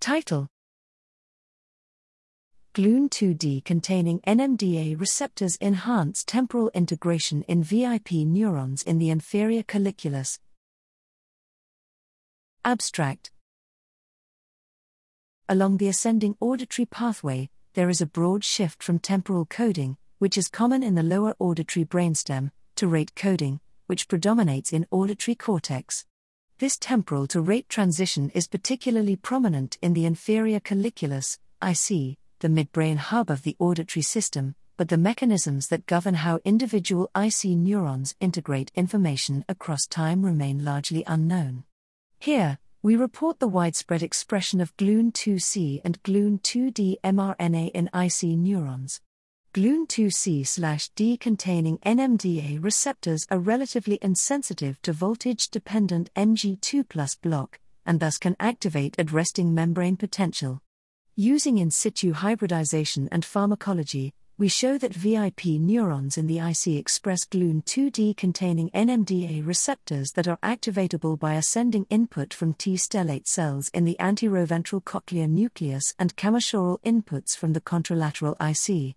Title GLUN2D containing NMDA receptors enhance temporal integration in VIP neurons in the inferior colliculus. Abstract Along the ascending auditory pathway, there is a broad shift from temporal coding, which is common in the lower auditory brainstem, to rate coding, which predominates in auditory cortex. This temporal to rate transition is particularly prominent in the inferior colliculus, IC, the midbrain hub of the auditory system, but the mechanisms that govern how individual IC neurons integrate information across time remain largely unknown. Here, we report the widespread expression of GLUN2C and GLUN2D mRNA in IC neurons. GLUN2C D containing NMDA receptors are relatively insensitive to voltage dependent Mg2 block, and thus can activate at resting membrane potential. Using in situ hybridization and pharmacology, we show that VIP neurons in the IC express GLUN2D containing NMDA receptors that are activatable by ascending input from T stellate cells in the anteroventral cochlear nucleus and commissural inputs from the contralateral IC.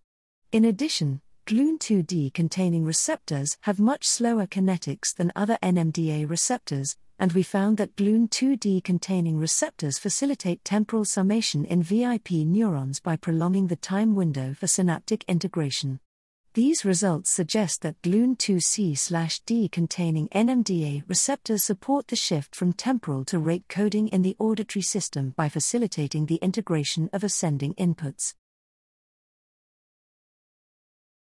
In addition, GLUN2D containing receptors have much slower kinetics than other NMDA receptors, and we found that GLUN2D containing receptors facilitate temporal summation in VIP neurons by prolonging the time window for synaptic integration. These results suggest that GLUN2C/D containing NMDA receptors support the shift from temporal to rate coding in the auditory system by facilitating the integration of ascending inputs.